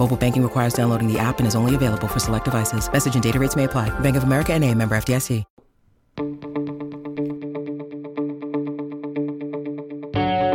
Mobile banking requires downloading the app and is only available for select devices. Message and data rates may apply. Bank of America and a member FDIC.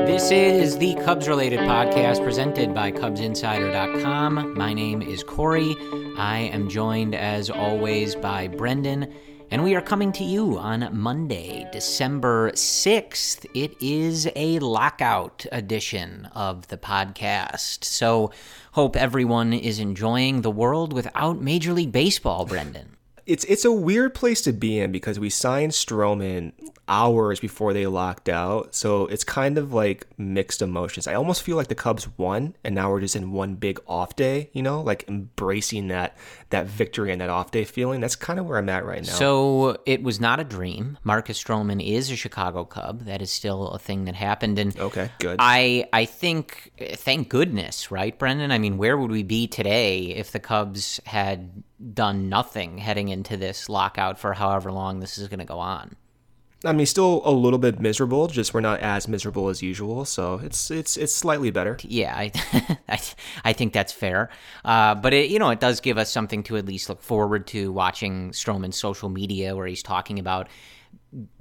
This is the Cubs related podcast presented by CubsInsider.com. My name is Corey. I am joined, as always, by Brendan, and we are coming to you on Monday, December 6th. It is a lockout edition of the podcast. So, hope everyone is enjoying the world without Major League Baseball, Brendan. it's it's a weird place to be in because we signed Stroman hours before they locked out. So it's kind of like mixed emotions. I almost feel like the Cubs won and now we're just in one big off day, you know, like embracing that that victory and that off day feeling. That's kind of where I'm at right now. So it was not a dream. Marcus Stroman is a Chicago Cub. That is still a thing that happened. And Okay, good. I I think thank goodness, right, Brendan? I mean, where would we be today if the Cubs had done nothing heading into this lockout for however long this is going to go on? I mean, still a little bit miserable, just we're not as miserable as usual, so it's it's it's slightly better. Yeah, I, I, I think that's fair. Uh, but it, you know, it does give us something to at least look forward to watching Stroman's social media, where he's talking about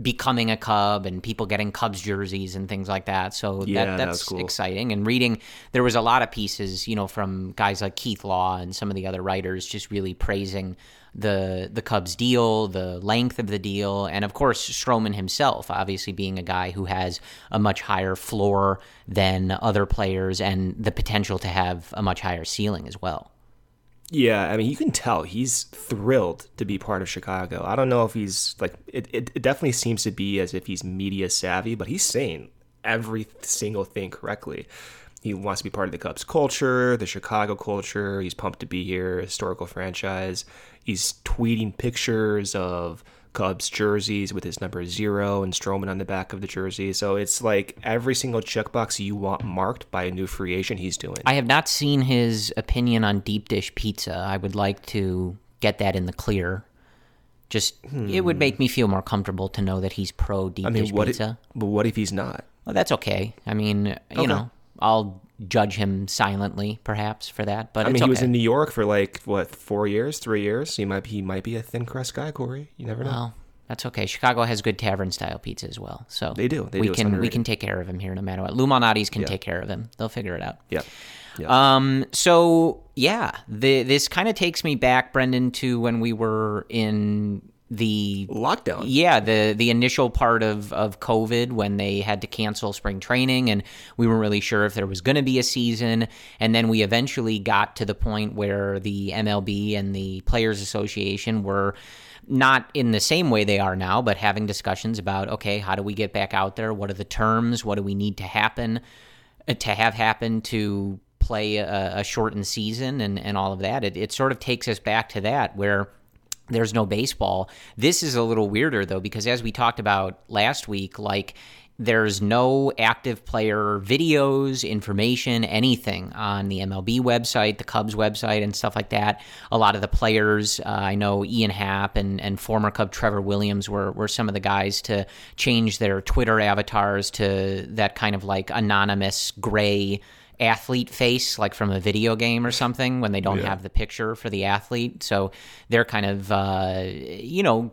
becoming a Cub and people getting Cubs jerseys and things like that. So Yeah, that, that that's was cool. exciting. And reading, there was a lot of pieces, you know, from guys like Keith Law and some of the other writers, just really praising the the Cubs deal, the length of the deal, and of course Stroman himself, obviously being a guy who has a much higher floor than other players and the potential to have a much higher ceiling as well. Yeah, I mean, you can tell he's thrilled to be part of Chicago. I don't know if he's like it, it, it definitely seems to be as if he's media savvy, but he's saying every single thing correctly. He wants to be part of the Cubs culture, the Chicago culture. He's pumped to be here, historical franchise. He's tweeting pictures of Cubs jerseys with his number zero and Stroman on the back of the jersey. So it's like every single checkbox you want marked by a new free agent, he's doing. I have not seen his opinion on deep dish pizza. I would like to get that in the clear. Just it would make me feel more comfortable to know that he's pro deep Hmm. I mean, dish what? If, pizza. but what if he's not? Well, that's okay. I mean, you Okay. know, I'll judge him silently, perhaps, for that. But I mean, he was in New York for like what four years, three years. He might be, he might be a thin crust guy, Corey. You never know. Well, that's okay. Chicago has good tavern style pizza as well, so They do. They we do. Can we can take care of him here no matter what. Lou Malnati's can Yeah. take care of him. They'll figure it out. yeah, yeah. Um. So yeah, the, this kind of takes me back, Brendan, to when we were in the Lockdown. yeah the the initial part of of covid when they had to cancel spring training and we weren't really sure if there was going to be a season. And then we eventually got to the point where the MLB and the players association were not in the same way they are now but having discussions about okay how do we get back out there? What are the terms? What do we need to happen uh, to have happen to play a, a shortened season and, and all of that? It, it sort of takes us back to that where there's no baseball. This is a little weirder though because as we talked about last week, like there's no active player videos, information, anything on the MLB website, the Cubs website, and stuff like that. A lot of the players, uh, I know Ian Happ and, and former Cub Trevor Williams were, were some of the guys to change their Twitter avatars to that kind of like anonymous gray athlete face like from a video game or something when they don't have the picture for the athlete. So they're kind of uh, you know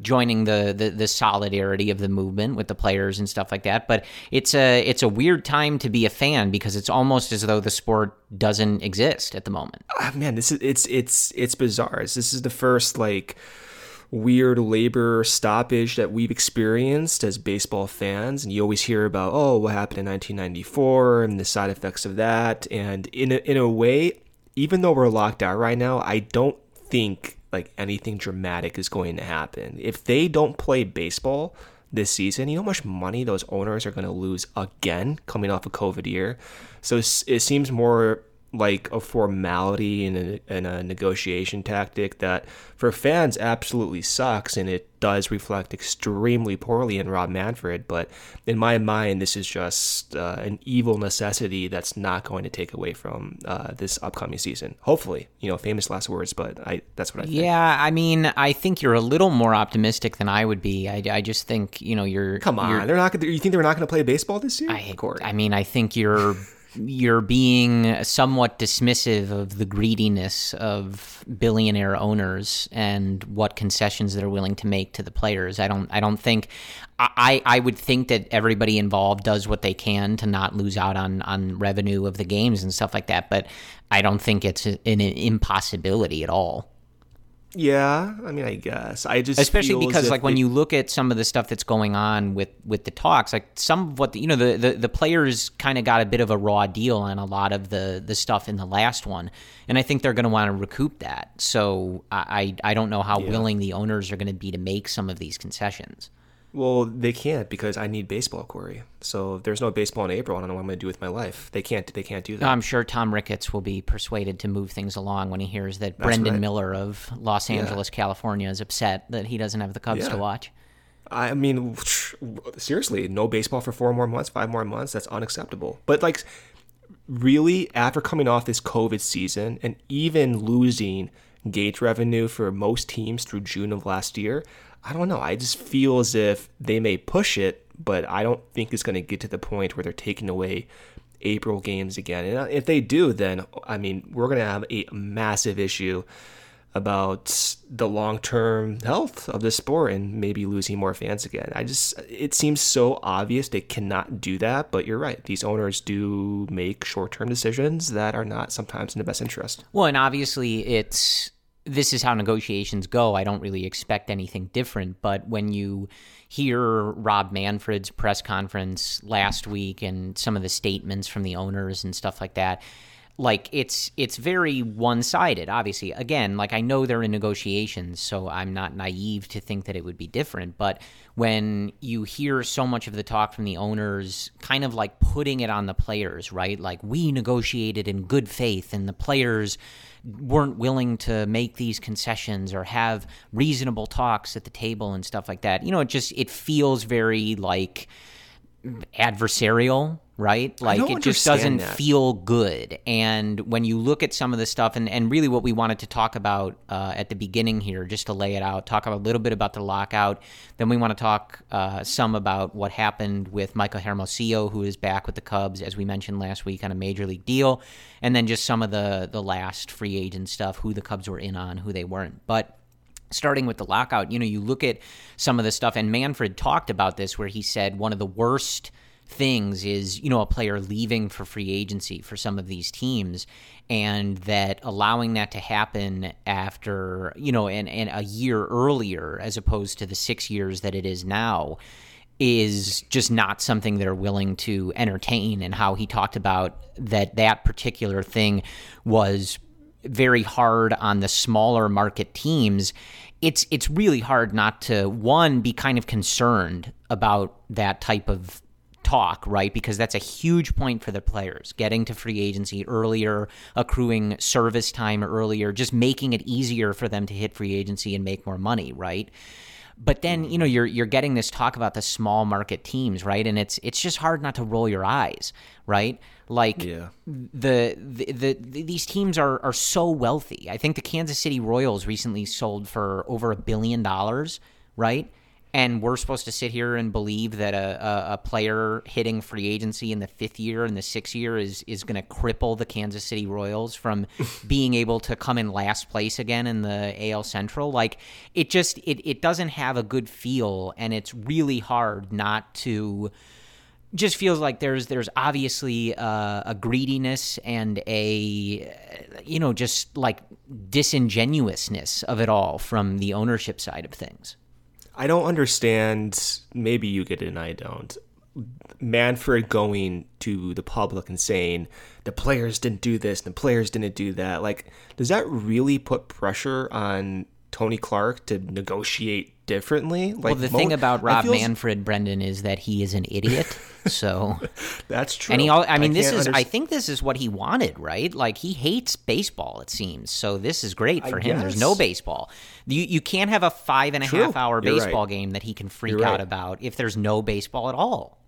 joining the, the the solidarity of the movement with the players and stuff like that. But it's a it's a weird time to be a fan because it's almost as though the sport doesn't exist at the moment. Ah, man, this is it's it's it's bizarre. This is the first like weird labor stoppage that we've experienced as baseball fans. And you always hear about, oh, what happened in 1994 and the side effects of that. And in a, in a way, even though we're locked out right now, I don't think like anything dramatic is going to happen. If they don't play baseball this season, you know how much money those owners are going to lose again coming off a COVID year. So it seems more like a formality and a, and a negotiation tactic that for fans absolutely sucks and it does reflect extremely poorly in Rob Manfred. But in my mind, this is just uh, an evil necessity that's not going to take away from uh, this upcoming season. Hopefully, you know, famous last words, but I that's what I think. Yeah, I mean, I think you're a little more optimistic than I would be. I, I just think you know you're. Come on, you're, they're not. You think they're not going to play baseball this year? I, I mean, I think you're you're being somewhat dismissive of the greediness of billionaire owners and what concessions they're willing to make to the players. I don't I don't think I, I would think that everybody involved does what they can to not lose out on, on revenue of the games and stuff like that, but I don't think it's an impossibility at all. Yeah, I mean, I guess I just especially because like when you look at some of the stuff that's going on with with the talks, like some of what the, you know the the, the players kind of got a bit of a raw deal on a lot of the the stuff in the last one, and I think they're going to want to recoup that. So I I don't know how yeah. willing the owners are going to be to make some of these concessions. Well, they can't because I need baseball, Corey. So if there's no baseball in April, I don't know what I'm going to do with my life. They can't. They can't do that. I'm sure Tom Ricketts will be persuaded to move things along when he hears that That's Brendan right. Miller of Los Angeles, yeah. California, is upset that he doesn't have the Cubs yeah. to watch. I mean, seriously, no baseball for four more months, five more months. That's unacceptable. But like, really, after coming off this COVID season and even losing gate revenue for most teams through June of last year, I don't know. I just feel as if they may push it, but I don't think it's going to get to the point where they're taking away April games again. And uh, if they do, then I mean, we're going to have a massive issue about the long-term health of the sport and maybe losing more fans again. I just it seems so obvious they cannot do that, but you're right. These owners do make short-term decisions that are not sometimes in the best interest. Well, and obviously it's this is how negotiations go. I don't really expect anything different. But when you hear Rob Manfred's press conference last week and some of the statements from the owners and stuff like that, like it's it's very one-sided obviously again like i know they're in negotiations so i'm not naive to think that it would be different but when you hear so much of the talk from the owners kind of like putting it on the players right like we negotiated in good faith and the players weren't willing to make these concessions or have reasonable talks at the table and stuff like that. You know, it just it feels very like adversarial right? Like it just doesn't that. feel good. And when you look at some of the stuff, and, and really what we wanted to talk about uh, at the beginning here, just to lay it out, talk a little bit about the lockout. Then we want to talk uh, some about what happened with Michael Hermosillo, who is back with the Cubs, as we mentioned last week, on a major league deal. And then just some of the, the last free agent stuff, who the Cubs were in on, who they weren't. But starting with the lockout, you know, you look at some of the stuff, and Manfred talked about this where he said one of the worst – things is you know a player leaving for free agency for some of these teams and that allowing that to happen after you know and, and a year earlier as opposed to the six years that it is now is just not something they're willing to entertain. And how he talked about that that particular thing was very hard on the smaller market teams it's it's really hard not to one be kind of concerned about that type of talk, right? Because that's a huge point for the players getting to free agency earlier, accruing service time earlier, just making it easier for them to hit free agency and make more money, right? But then mm-hmm. you know you're you're getting this talk about the small market teams, right? And it's it's just hard not to roll your eyes, right? Like yeah. the, the, the these teams are are so wealthy. I think the Kansas City Royals recently sold for over a billion dollars, right? And we're supposed to sit here and believe that a, a, a, player hitting free agency in the fifth year and the sixth year is is going to cripple the Kansas City Royals from being able to come in last place again in the AL Central. Like it just it it doesn't have a good feel, and it's really hard not to just feels like there's there's obviously uh, a greediness and a you know just like disingenuousness of it all from the ownership side of things. I don't understand. Maybe you get it and I don't. Manfred going to the public and saying the players didn't do this and the players didn't do that. Like, does that really put pressure on Tony Clark to negotiate differently? Like, well, the mo- thing about Rob feels- Manfred, Brendan, is that he is an idiot. So, That's true. and he, al- I mean, this can't is, I think this is what he wanted, right? Like he hates baseball, it seems. So this is great I for him. There's no baseball. You you can't have a five and a half True. hour You're right. baseball game that he can freak You're out about if there's no baseball at all.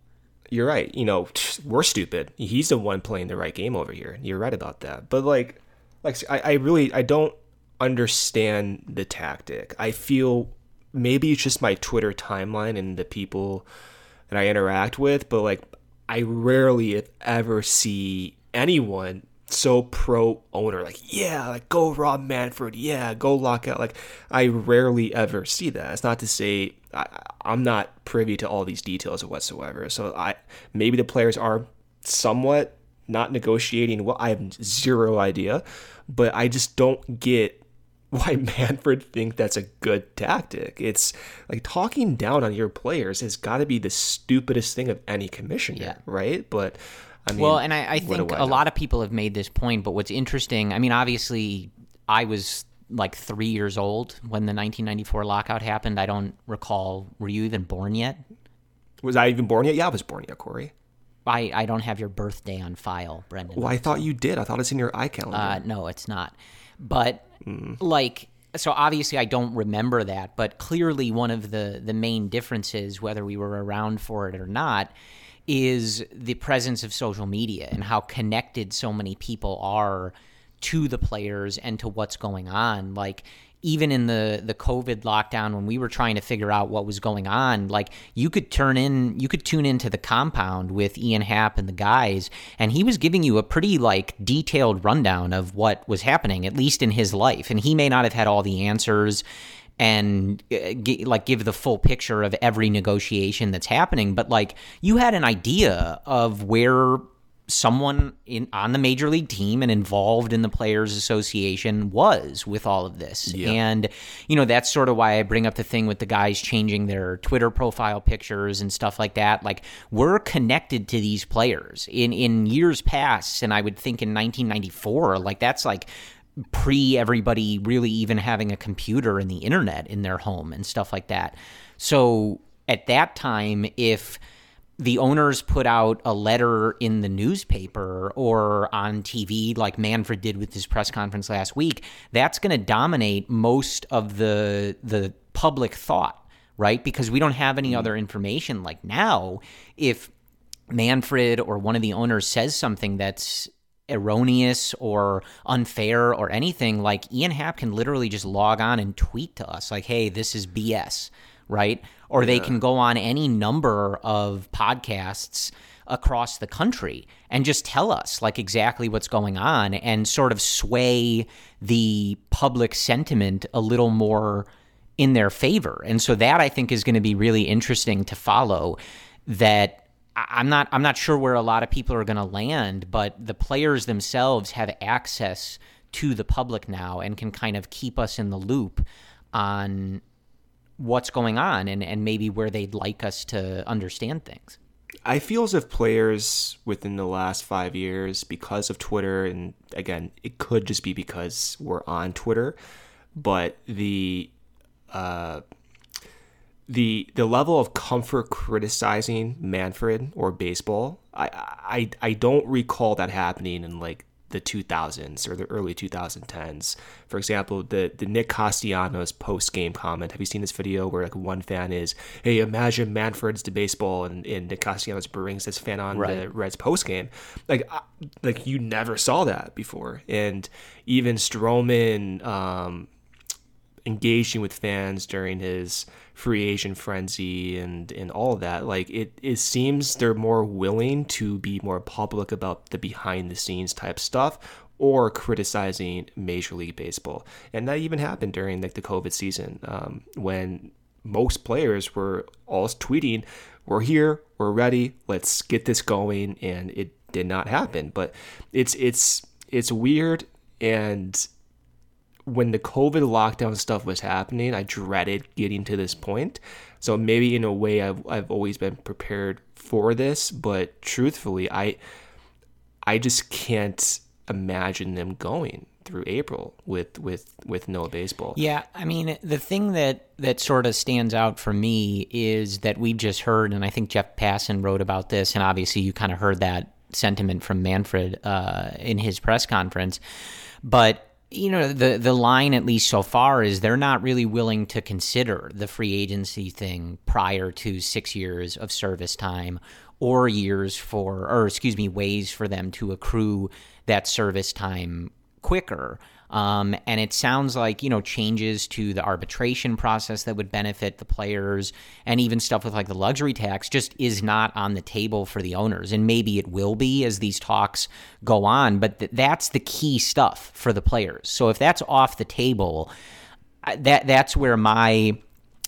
you're right. You know, we're stupid. He's the one playing the right game over here. You're right about that. But like, like I, I really I don't understand the tactic. I feel maybe it's just my Twitter timeline and the people that I interact with, but like I rarely if ever see anyone so pro owner like yeah like go rob manfred. Yeah go lock out. Like i rarely ever see that. It's not to say I, i'm not privy to all these details whatsoever. So i maybe the players are somewhat not negotiating well i have zero idea but i just don't get why manfred think that's a good tactic it's like talking down on your players has got to be the stupidest thing of any commissioner Yeah. right but I mean, well, and I, I think do a know? lot of people have made this point, but what's interesting, I mean, obviously, I was like three years old when the 1994 lockout happened. I don't recall. Were you even born yet? Was I even born yet? Yeah, I was born yet, Corey. I, I don't have your birthday on file, Brendan. Well, I thought you did. I thought it's in your iCalendar. Uh, no, it's not. But Mm. like, so obviously I don't remember that. But clearly, one of the the main differences, whether we were around for it or not, is the presence of social media and how connected so many people are to the players and to what's going on. Like even in the the COVID lockdown when we were trying to figure out what was going on, like you could turn in you could tune into the compound with Ian Happ and the guys and he was giving you a pretty like detailed rundown of what was happening at least in his life and he may not have had all the answers and uh, like give the full picture of every negotiation that's happening but like you had an idea of where someone in on the major league team and involved in the players association was with all of this. And you know that's sort of why i bring up the thing with the guys changing their twitter profile pictures and stuff like that. Like we're connected to these players. In in years past and i would think in 1994 like that's like pre everybody really even having a computer and the internet in their home and stuff like that. So at that time, if the owners put out a letter in the newspaper or on TV, like Manfred did with his press conference last week, that's going to dominate most of the the public thought, right? Because we don't have any mm-hmm. other information. Like now, if Manfred or one of the owners says something that's erroneous or unfair or anything, like Ian Happ can literally just log on and tweet to us, like, hey, this is BS, right? Or they can go on any number of podcasts across the country and just tell us like exactly what's going on and sort of sway the public sentiment a little more in their favor. And so that I think is going to be really interesting to follow that I'm not I'm not sure where a lot of people are going to land, but the players themselves have access to the public now and can kind of keep us in the loop on what's going on and, and maybe where they'd like us to understand things. I feel as if players within the last five years, because of Twitter, and again, it could just be because we're on Twitter, but the uh, the the level of comfort criticizing Manfred or baseball, I I I don't recall that happening in like the 2000s or the early 2010s. For example, the the Nick Castellanos post game comment. Have you seen this video where like one fan is, "Hey, imagine Manfred's to baseball," and, and Nick Castellanos brings this fan on the Reds post game. Like I- like you never saw that before, and even Stroman. Um, engaging with fans during his free agent frenzy and and all of that like it it seems they're more willing to be more public about the behind the scenes type stuff or criticizing major league baseball and that even happened during like the covid season um, when most players were all tweeting we're here, we're ready, let's get this going, and it did not happen. But it's it's it's weird, and when the COVID lockdown stuff was happening, I dreaded getting to this point. So maybe in a way, I've I've always been prepared for this, but truthfully, I I just can't imagine them going through April with with with no baseball. Yeah, I mean the thing that that sort of stands out for me is that we've just heard, and I think Jeff Passan wrote about this, and obviously you kind of heard that sentiment from Manfred uh, in his press conference, but. You know the the line at least so far is they're not really willing to consider the free agency thing prior to six years of service time or years for or excuse me ways for them to accrue that service time quicker. Um, and it sounds like, you know, changes to the arbitration process that would benefit the players and even stuff with like the luxury tax just is not on the table for the owners. And maybe it will be as these talks go on, but th- that's the key stuff for the players. So if that's off the table, that that's where my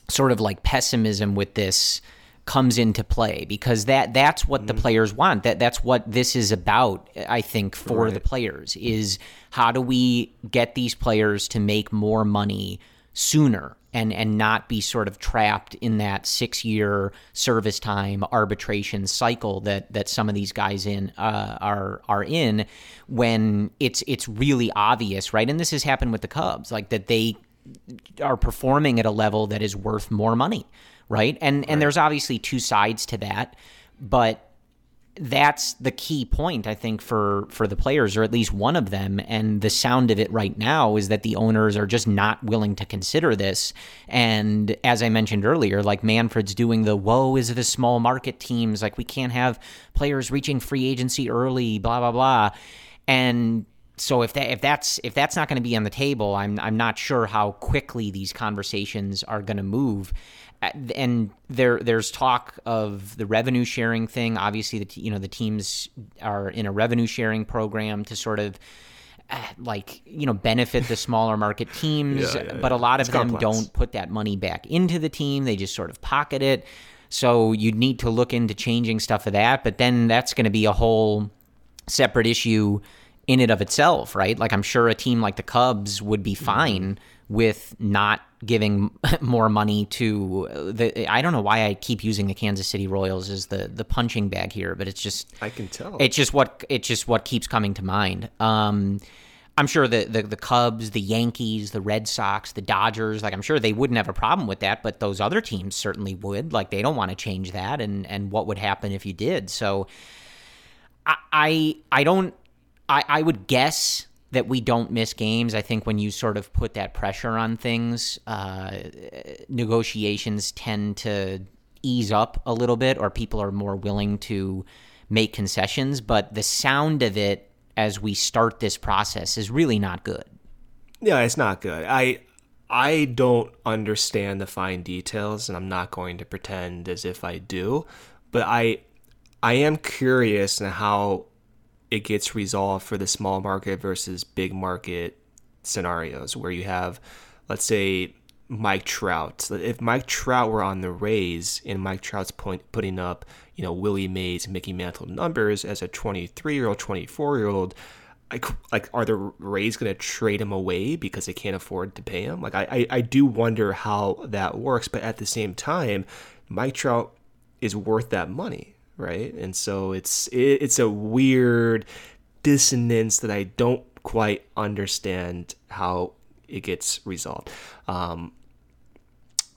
sort of like pessimism with this comes into play because that that's what mm. the players want. That that's what this is about. I think for right. the players is how do we get these players to make more money sooner and and not be sort of trapped in that six year service time arbitration cycle that that some of these guys in uh, are are in when it's it's really obvious, right? And this has happened with the Cubs, like that they are performing at a level that is worth more money right? And right. and there's obviously two sides to that, but that's the key point I think for for the players or at least one of them. And the sound of it right now is that the owners are just not willing to consider this. And as I mentioned earlier like Manfred's doing the woe is the small market teams. Like we can't have players reaching free agency early blah blah blah. And so if that if that's if that's not going to be on the table I'm I'm not sure how quickly these conversations are going to move and there there's talk of the revenue sharing thing. Obviously, the you know the teams are in a revenue sharing program to sort of uh, like you know benefit the smaller market teams, yeah, yeah, but a lot of them complex. don't put that money back into the team. They just sort of pocket it. So you'd need to look into changing stuff of that, but then that's going to be a whole separate issue in and of itself, right? Like I'm sure a team like the Cubs would be mm-hmm. fine with not giving more money to the I don't know why I keep using the Kansas City Royals as the the punching bag here, but it's just I can tell. It's just what it's just what keeps coming to mind. Um, I'm sure the, the the Cubs, the Yankees, the Red Sox, the Dodgers, like I'm sure they wouldn't have a problem with that, but those other teams certainly would. Like they don't want to change that and and what would happen if you did. So I I, I don't I, I would guess that we don't miss games. I think when you sort of put that pressure on things, uh, negotiations tend to ease up a little bit, or people are more willing to make concessions. But the sound of it as we start this process is really not good. Yeah, it's not good. I I don't understand the fine details, and I'm not going to pretend as if I do. But I I am curious in how it gets resolved for the small market versus big market scenarios where you have, let's say, Mike Trout. If Mike Trout were on the Rays and Mike Trout's point, putting up, you know, Willie Mays, Mickey Mantle numbers as a 23 year old, 24 year old, like, like are the Rays going to trade him away because they can't afford to pay him? Like, I, I, I do wonder how that works. But at the same time, Mike Trout is worth that money right? And so it's it, it's a weird dissonance that I don't quite understand how it gets resolved. Um,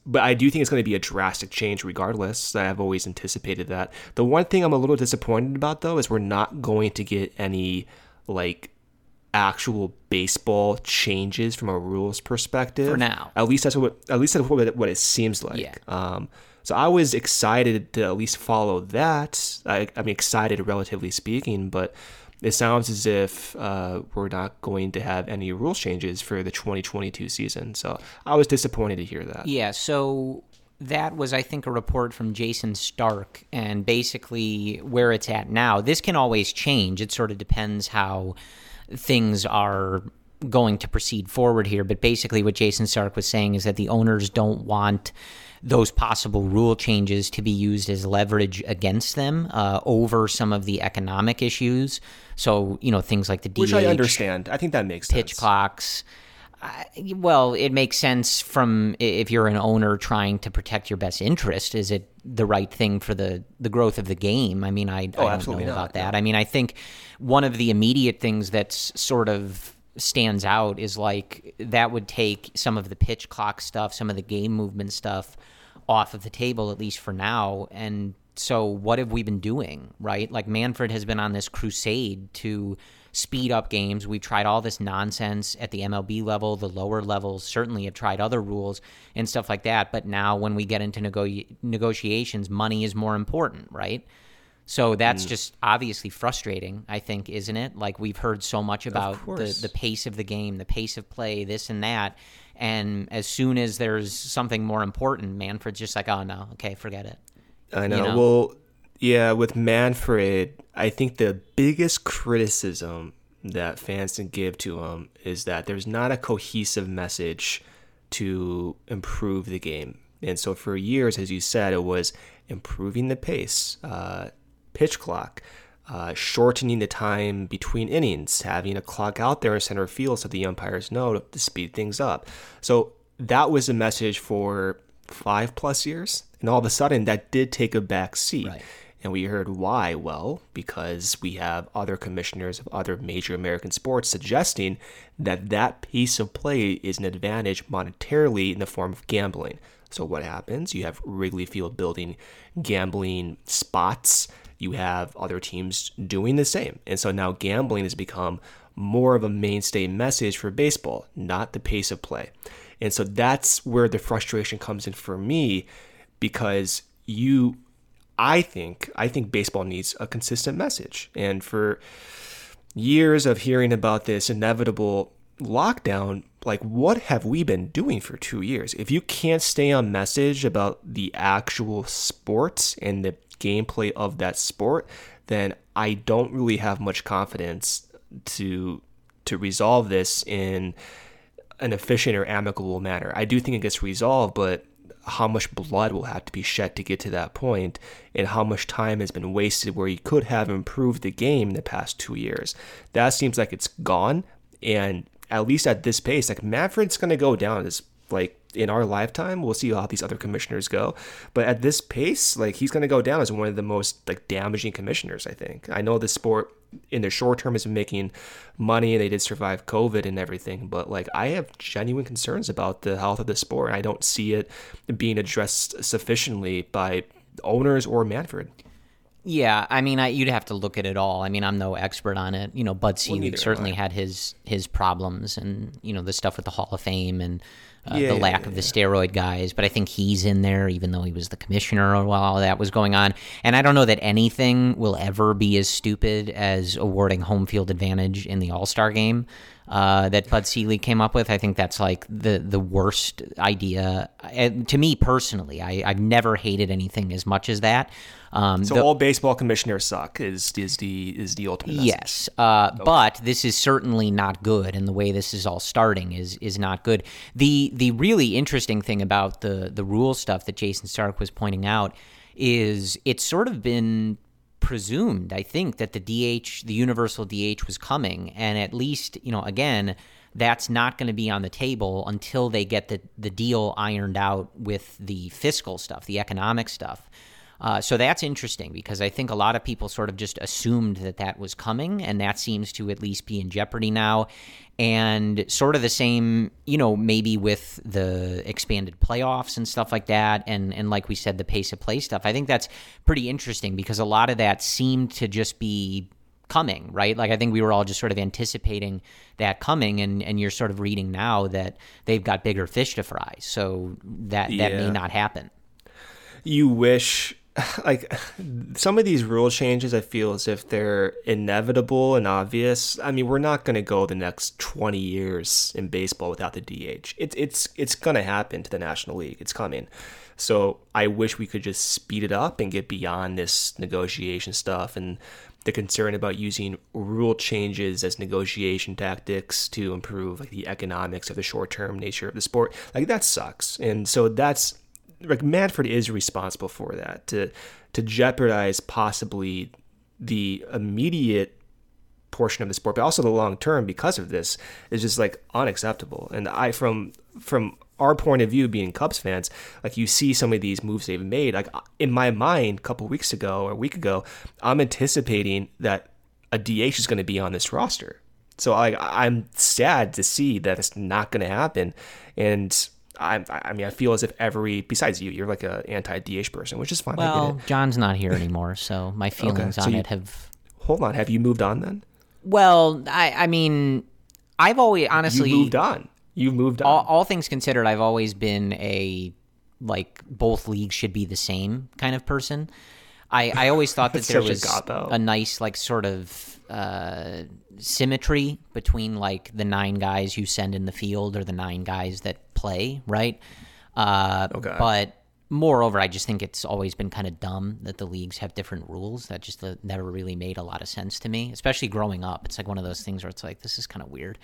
but I do think it's going to be a drastic change regardless. I've always anticipated that. The one thing I'm a little disappointed about though is we're not going to get any like actual baseball changes from a rules perspective for now. At least that's what at least that's what it, what it seems like. Yeah. Um, so I was excited to at least follow that. I, mean, excited relatively speaking, but it sounds as if uh, we're not going to have any rule changes for the 2022 season. So I was disappointed to hear that. Yeah. So that was, I think, a report from Jayson Stark, and basically where it's at now. This can always change. It sort of depends how things are going to proceed forward here. But basically, what Jayson Stark was saying is that the owners don't want those possible rule changes to be used as leverage against them uh, over some of the economic issues. So, you know, things like the DH, which I understand. I think that makes pitch sense. clocks. I, well, it makes sense from if you're an owner trying to protect your best interest. Is it the right thing for the the growth of the game? I mean, I, Oh, I don't absolutely know not, about that. I mean, I think one of the immediate things that's sort of stands out is like that would take some of the pitch clock stuff, some of the game movement stuff off of the table at least for now. And so what have we been doing right? Like manfred has been on this crusade to speed up games. We've tried all this nonsense at the mlb level the lower levels certainly have tried other rules and stuff like that. But now when we get into nego- negotiations money is more important right? So that's mm. just obviously frustrating, I think, isn't it? Like we've heard so much about the, the pace of the game, the pace of play, this and that. And as soon as there's something more important, Manfred's just like, oh no, okay, forget it. I know. know? Well, yeah, with Manfred, I think the biggest criticism that fans can give to him is that there's not a cohesive message to improve the game. And so for years, as you said, it was improving the pace, uh, pitch clock, uh, shortening the time between innings, having a clock out there in center field so the umpires know to speed things up. So that was a message for five plus years. And all of a sudden, that did take a back seat. Right. And we heard why. Well, because we have other commissioners of other major American sports suggesting that that piece of play is an advantage monetarily in the form of gambling. So what happens? You have Wrigley Field building gambling spots. You have other teams doing the same. And so now gambling has become more of a mainstay message for baseball, not the pace of play. And so that's where the frustration comes in for me because you I think I think baseball needs a consistent message. And for years of hearing about this inevitable lockdown, like what have we been doing for 2 years? If you can't stay on message about the actual sports and the gameplay of that sport, then I don't really have much confidence to to resolve this in an efficient or amicable manner. I do think it gets resolved, but how much blood will have to be shed to get to that point, and how much time has been wasted where you could have improved the game in the past two years. That seems like it's gone, and at least at this pace, like Manfred's going to go down as like in our lifetime. We'll see how these other commissioners go, but at this pace, like he's going to go down as one of the most like damaging commissioners. I think. I know the sport in the short term has been making money and they did survive COVID and everything, but like I have genuine concerns about the health of the sport. And I don't see it being addressed sufficiently by owners or Manfred. Yeah, I mean, I, you'd have to look at it all. I mean, I'm no expert on it. You know, Bud Selig am certainly had his his problems, and you know the stuff with the Hall of Fame and uh, Yeah, the yeah, lack yeah, of the steroid guys. But I think he's in there, even though he was the commissioner while all that was going on. And I don't know that anything will ever be as stupid as awarding home field advantage in the All Star game. Uh, that Bud Selig came up with. I think that's like the the worst idea uh, to me personally. I, I've never hated anything as much as that. Um, So the- all baseball commissioners suck is is the is the ultimate message. Yes, uh, but this is certainly not good, and the way this is all starting is is not good. the The really interesting thing about the the rule stuff that Jayson Stark was pointing out is it's sort of been presumed, I think, that the DH, the universal DH, was coming, and at least you know, again, that's not going to be on the table until they get the the deal ironed out with the fiscal stuff, the economic stuff. Uh, so that's interesting because I think a lot of people sort of just assumed that that was coming, and that seems to at least be in jeopardy now. And sort of the same, you know, maybe with the expanded playoffs and stuff like that, and and like we said, the pace of play stuff. I think that's pretty interesting because a lot of that seemed to just be coming, right? Like I think we were all just sort of anticipating that coming, and and you're sort of reading now that they've got bigger fish to fry, so that that may not happen. you wish like some of these rule changes i feel as if they're inevitable and obvious. I mean we're not going to go the next 20 years in baseball without the dh it's it's it's going to happen to the national league. It's coming. So i wish we could just speed it up and get beyond this negotiation stuff and the concern about using rule changes as negotiation tactics to improve like the economics of the short-term nature of the sport. Like that sucks. And so that's like Manfred is responsible for that to to jeopardize possibly the immediate portion of the sport, but also the long term because of this is just like unacceptable. And I from from our point of view being Cubs fans, like you see some of these moves they've made, like in my mind a couple weeks ago or a week ago, I'm anticipating that a DH is going to be on this roster. So I I'm sad to see that it's not going to happen and I, I mean, I feel as if every besides you, you're like a anti DH person, which is fine. Well, John's not here anymore, so my feelings okay, so on you, it have. Hold on, have you moved on then? Well, I, I mean, I've always honestly you moved on. You moved on. All, all things considered, I've always been a like both leagues should be the same kind of person. I, I always thought that there was a, a, nice like sort of uh, symmetry between like the nine guys you send in the field or the nine guys that play, right? Uh, okay. But moreover, I just think it's always been kind of dumb that the leagues have different rules. That just uh, never really made a lot of sense to me, especially growing up. It's like one of those things where it's like this is kind of weird.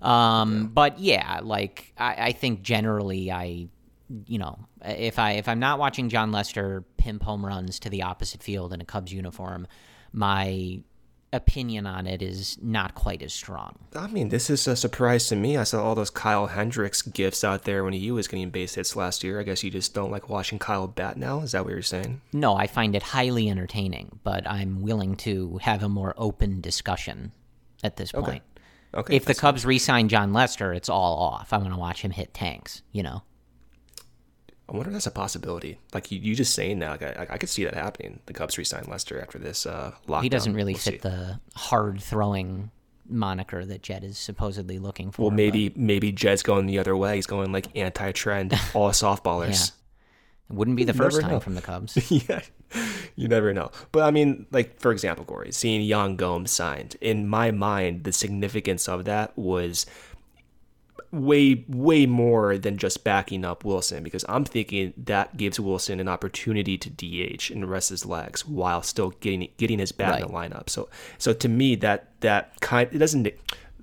Um, yeah. But yeah, like I, I think generally I you know, if I if I'm not watching Jon Lester pimp home runs to the opposite field in a Cubs uniform, my opinion on it is not quite as strong. I mean, this is a surprise to me. I saw all those Kyle Hendricks gifts out there when he was getting base hits last year. I guess you just don't like watching Kyle bat now. Is that what you're saying? No, I find it highly entertaining, but I'm willing to have a more open discussion at this point. Okay. Okay, if the Cubs re-sign Jon Lester, it's all off. I want to watch him hit tanks. You know. I wonder if that's a possibility. Like you, you just saying that, like I, I could see that happening. The Cubs resign Lester after this uh, lockdown. He doesn't really we'll fit see. the hard throwing moniker that Jed is supposedly looking for. Well, maybe but... maybe Jed's going the other way. He's going like anti-trend, all softballers. yeah. It wouldn't be the you first time know. from the Cubs. yeah, you never know. But I mean, like for example, Corey, seeing Yan Gomes signed. In my mind, the significance of that was way way more than just backing up Willson because I'm thinking that gives Willson an opportunity to DH and rest his legs while still getting getting his bat right. in the lineup. So so to me that that kind it doesn't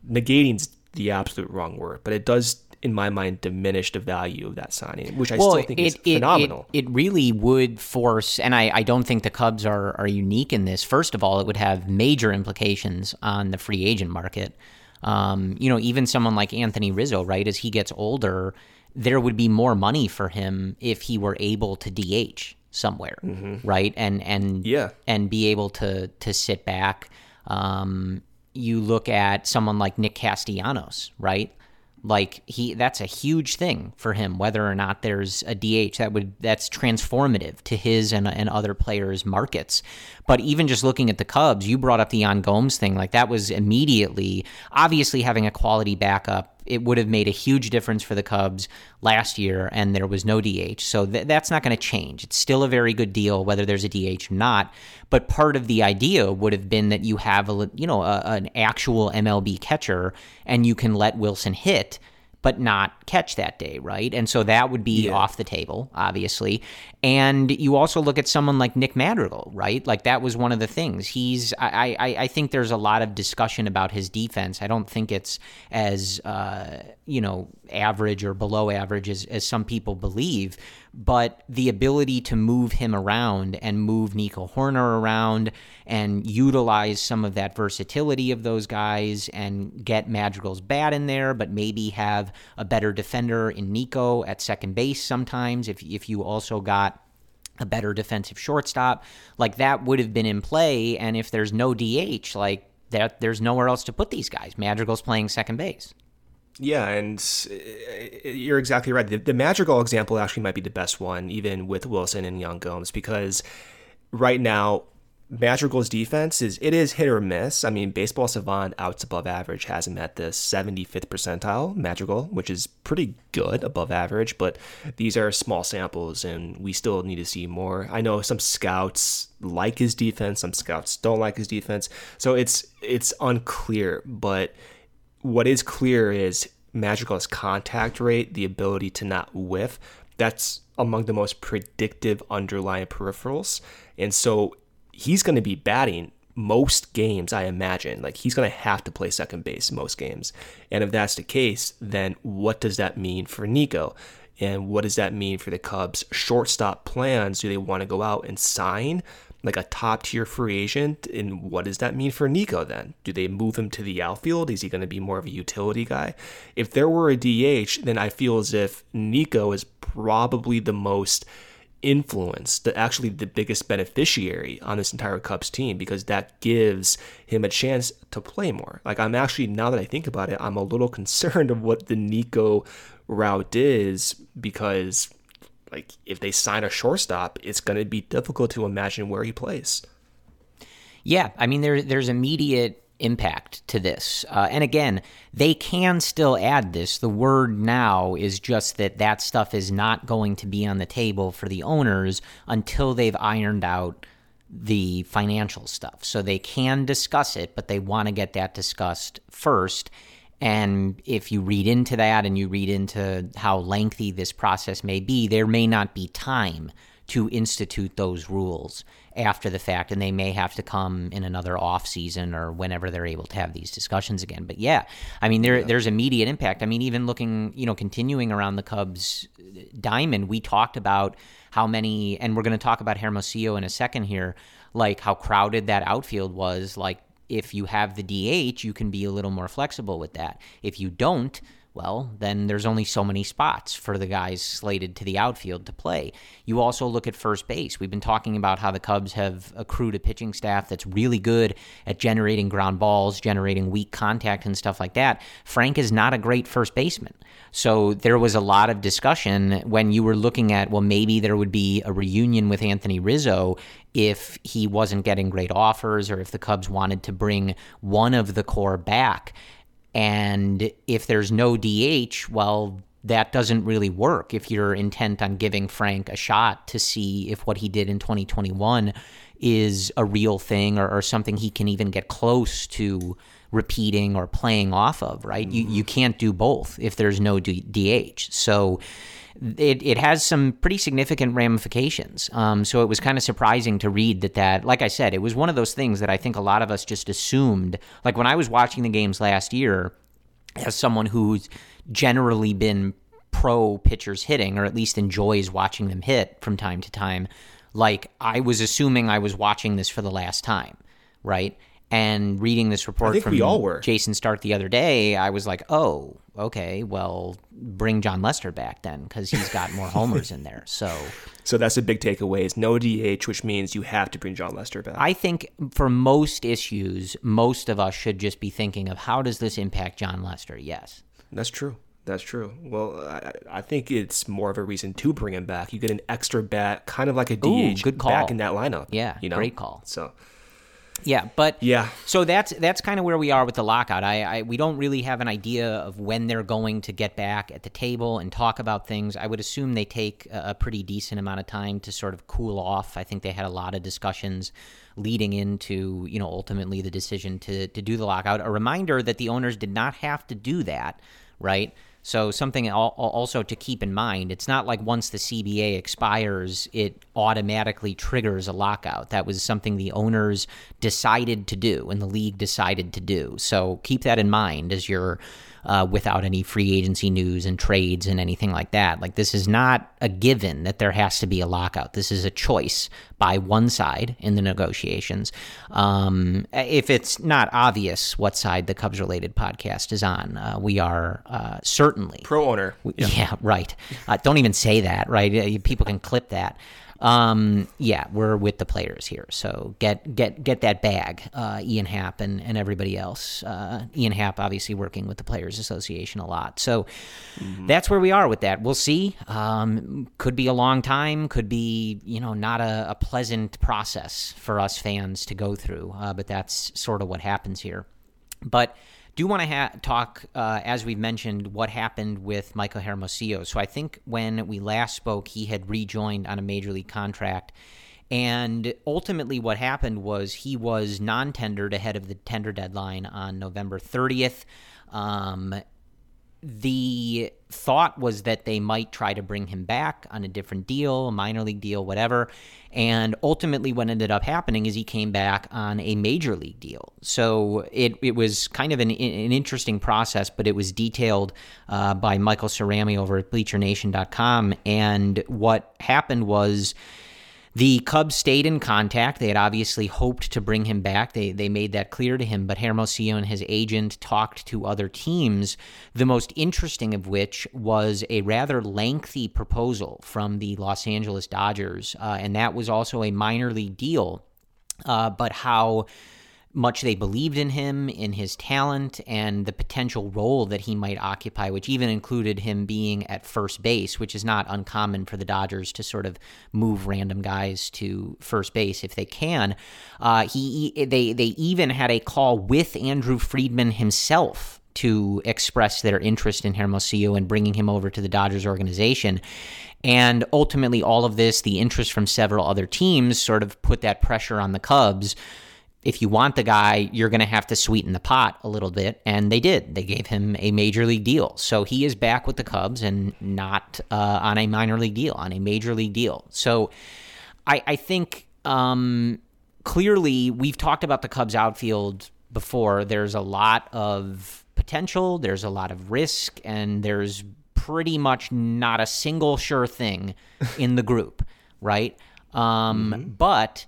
negating's the absolute wrong word, but it does in my mind diminish the value of that signing, which I well, still think it, is it, phenomenal. It, it, really would force, and I, I don't think the Cubs are are unique in this. First of all, it would have major implications on the free agent market. Um, you know, even someone like Anthony Rizzo, right? As he gets older, there would be more money for him if he were able to DH somewhere, mm-hmm. right? And and yeah, and be able to to sit back. Um, you look at someone like Nick Castellanos, right? like he that's a huge thing for him whether or not there's a DH that would that's transformative to his and, and other players markets but even just looking at the Cubs you brought up the Yan Gomes thing like that was immediately obviously having a quality backup it would have made a huge difference for the Cubs last year and there was no DH so th- that's not going to change. It's still a very good deal whether there's a DH or not. But part of the idea would have been that you have a you know a, an actual MLB catcher and you can let Willson hit but not catch that day, right? And so that would be yeah. off the table, obviously. And you also look at someone like Nick Madrigal, right? Like that was one of the things. He's I I, I think there's a lot of discussion about his defense. I don't think it's as uh, you know average or below average as, as some people believe but the ability to move him around and move Nico Hoerner around and utilize some of that versatility of those guys and get Madrigal's bat in there, but maybe have a better defender in Nico at second base sometimes if, if you also got a better defensive shortstop, like that would have been in play. And if there's no DH, like that, there's nowhere else to put these guys. Madrigal's playing second base. Yeah, and uh, you're exactly right. The, the Madrigal example actually might be the best one, even with Willson and Yan Gomes, because right now Madrigal's defense is it is hit or miss. I mean, Baseball Savant outs above average has him at the 75th percentile. Madrigal, which is pretty good above average, but these are small samples, and we still need to see more. I know some scouts like his defense, some scouts don't like his defense, so it's it's unclear, but what is clear is Madrigal's contact rate, the ability to not whiff, that's among the most predictive underlying peripherals. And so he's going to be batting most games, I imagine. Like he's going to have to play second base most games. And if that's the case, then what does that mean for Nico? And what does that mean for the Cubs' shortstop plans? Do they want to go out and sign like a top tier free agent? And what does that mean for Nico then? Do they move him to the outfield? Is he going to be more of a utility guy? If there were a DH, then I feel as if Nico is probably the most influence, the actually the biggest beneficiary on this entire Cubs team because that gives him a chance to play more. Like I'm actually now that I think about it, I'm a little concerned of what the Nico route is because like if they sign a shortstop, it's going to be difficult to imagine where he plays. Yeah, I mean there there's immediate impact to this. Uh, and again, they can still add this. The word now is just that that stuff is not going to be on the table for the owners until they've ironed out the financial stuff. So they can discuss it, but they want to get that discussed first. And if you read into that and you read into how lengthy this process may be, there may not be time to institute those rules after the fact, and they may have to come in another off season or whenever they're able to have these discussions again. But yeah, I mean, there yeah. there's immediate impact. I mean, even looking, you know, continuing around the Cubs uh, diamond, we talked about how many, and we're going to talk about Hermosillo in a second here, like how crowded that outfield was. Like if you have the DH, you can be a little more flexible with that. If you don't, well, then there's only so many spots for the guys slated to the outfield to play. You also look at first base. We've been talking about how the Cubs have accrued a pitching staff that's really good at generating ground balls, generating weak contact, and stuff like that. Frank is not a great first baseman. So there was a lot of discussion when you were looking at, well, maybe there would be a reunion with Anthony Rizzo if he wasn't getting great offers or if the Cubs wanted to bring one of the core back. And if there's no DH, well, that doesn't really work if you're intent on giving Frank a shot to see if what he did in 2021 is a real thing or, or something he can even get close to repeating or playing off of, right? Mm-hmm. You, you can't do both if there's no DH. So it, it has some pretty significant ramifications. Um, so it was kind of surprising to read that that, like I said, it was one of those things that I think a lot of us just assumed. Like when I was watching the games last year, as someone who's generally been pro pitchers hitting, or at least enjoys watching them hit from time to time, like I was assuming I was watching this for the last time, right? And reading this report from Jayson Stark the other day, I was like, oh, okay, well, bring Jon Lester back then because he's got more homers in there. So, so that's a big takeaway: is no DH, which means you have to bring Jon Lester back. I think for most issues, most of us should just be thinking of how does this impact Jon Lester? Yes, that's true. That's true. Well, I, I, think it's more of a reason to bring him back. You get an extra bat, kind of like a DH, Ooh, good call. back in that lineup. Yeah, you know? great call. So yeah, but yeah. So that's that's kind of where we are with the lockout. I, I, we don't really have an idea of when they're going to get back at the table and talk about things. I would assume they take a, a pretty decent amount of time to sort of cool off. I think they had a lot of discussions leading into you know ultimately the decision to to do the lockout. A reminder that the owners did not have to do that, right? So something also to keep in mind, it's not like once the CBA expires, it automatically triggers a lockout. That was something the owners decided to do and the league decided to do. So keep that in mind as you're uh, without any free agency news and trades and anything like that. Like, this is not a given that there has to be a lockout. This is a choice by one side in the negotiations. Um, if it's not obvious what side the Cubs related podcast is on, uh, we are uh, certainly pro owner. Yeah, yeah right. Uh, don't even say that, right? Uh, people can clip that. Um, yeah, we're with the players here. So get get get that bag, uh, Ian Happ and, and everybody else. Uh, Ian Happ obviously working with the Players Association a lot. So mm-hmm. that's where we are with that. We'll see. Um, could be a long time. Could be you know not a, a pleasant process for us fans to go through. Uh, but that's sort of what happens here. But do want to ha- talk, uh, as we've mentioned, what happened with Michael Hermosillo. So I think when we last spoke, he had rejoined on a major league contract. And ultimately, what happened was he was non tendered ahead of the tender deadline on November 30th. Um, the thought was that they might try to bring him back on a different deal, a minor league deal, whatever. And ultimately, what ended up happening is he came back on a major league deal. So it, it was kind of an, an interesting process, but it was detailed uh, by Michael Cerami over at BleacherNation.com. And what happened was the Cubs stayed in contact. They had obviously hoped to bring him back. They they made that clear to him, but Hermosillo and his agent talked to other teams, the most interesting of which was a rather lengthy proposal from the Los Angeles Dodgers, uh, and that was also a minor league deal. Uh, but how much they believed in him, in his talent, and the potential role that he might occupy, which even included him being at first base, which is not uncommon for the Dodgers to sort of move random guys to first base if they can. Uh, he they they even had a call with Andrew Friedman himself to express their interest in Hermosillo and bringing him over to the Dodgers organization. And ultimately, all of this, the interest from several other teams, sort of put that pressure on the Cubs if you want the guy, you're going to have to sweeten the pot a little bit. And they did. They gave him a major league deal. So he is back with the Cubs and not uh, on a minor league deal, on a major league deal. So I, I think um, clearly we've talked about the Cubs outfield before. There's a lot of potential, there's a lot of risk, and there's pretty much not a single sure thing in the group, right? Um, mm-hmm. But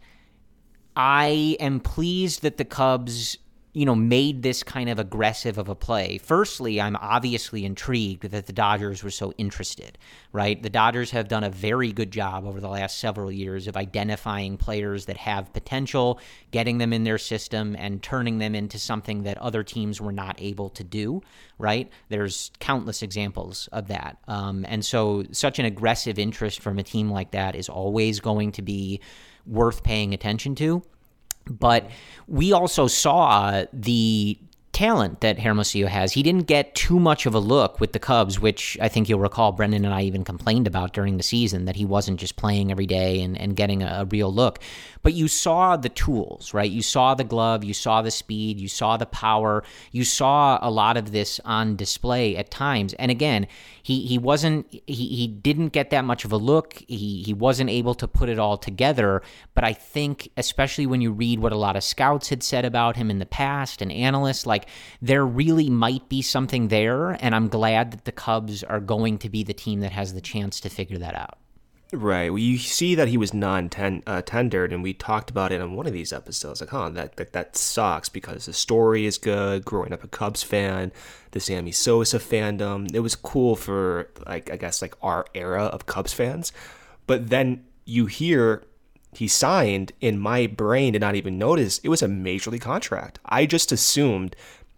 I am pleased that the Cubs, you know, made this kind of aggressive of a play. Firstly, I'm obviously intrigued that the Dodgers were so interested, right? The Dodgers have done a very good job over the last several years of identifying players that have potential, getting them in their system, and turning them into something that other teams were not able to do, right? There's countless examples of that. Um, and so, such an aggressive interest from a team like that is always going to be worth paying attention to. But we also saw the talent that Hermosillo has. He didn't get too much of a look with the Cubs, which I think you'll recall Brendan and I even complained about during the season that he wasn't just playing every day and, and getting a, a real look. But you saw the tools, right? You saw the glove, you saw the speed, you saw the power, you saw a lot of this on display at times. And again, he he wasn't he, he didn't get that much of a look. He he wasn't able to put it all together. But I think especially when you read what a lot of scouts had said about him in the past and analysts, like there really might be something there. And I'm glad that the Cubs are going to be the team that has the chance to figure that out. Right. Well, you see that he was non-tendered, uh, and we talked about it on one of these episodes. Like, huh, that, that that sucks because the story is good. Growing up a Cubs fan, the Sammy Sosa fandom, it was cool for like I guess like our era of Cubs fans. But then you hear he signed, and my brain did not even notice it was a major league contract. I just assumed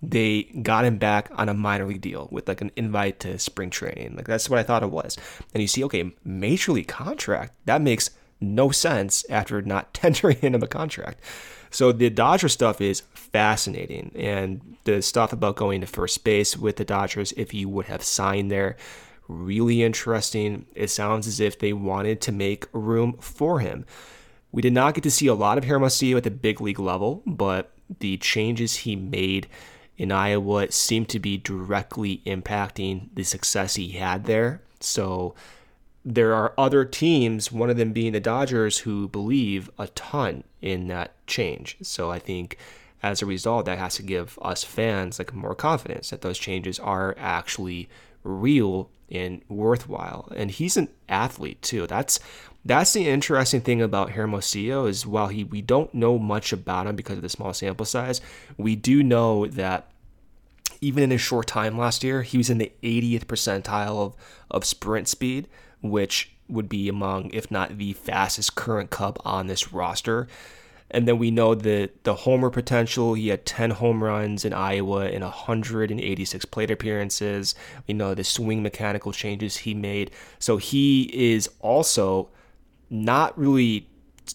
they got him back on a minor league deal with like an invite to spring training. Like that's what I thought it was. And you see, okay, major league contract. That makes no sense after not tendering him a contract. So the Dodger stuff is fascinating, and the stuff about going to first base with the Dodgers, if he would have signed there, really interesting. It sounds as if they wanted to make room for him. We did not get to see a lot of Hermosillo at the big league level, but the changes he made in Iowa seemed to be directly impacting the success he had there. So there are other teams, one of them being the Dodgers, who believe a ton in that change. So I think as a result, that has to give us fans like more confidence that those changes are actually real and worthwhile. And he's an athlete too. That's that's the interesting thing about Hermosillo is while he we don't know much about him because of the small sample size, we do know that even in his short time last year, he was in the 80th percentile of, of sprint speed, which would be among, if not the fastest current Cub on this roster. And then we know that the homer potential, he had 10 home runs in Iowa in 186 plate appearances. We know the swing mechanical changes he made. So he is also not really